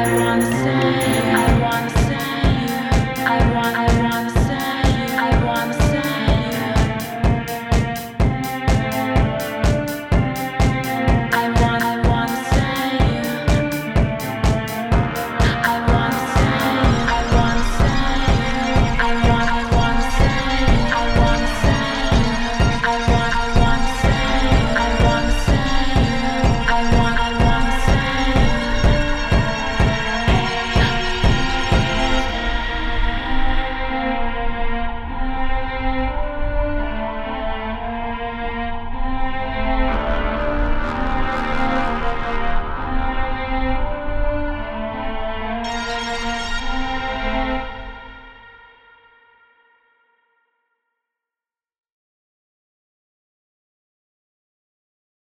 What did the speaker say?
I want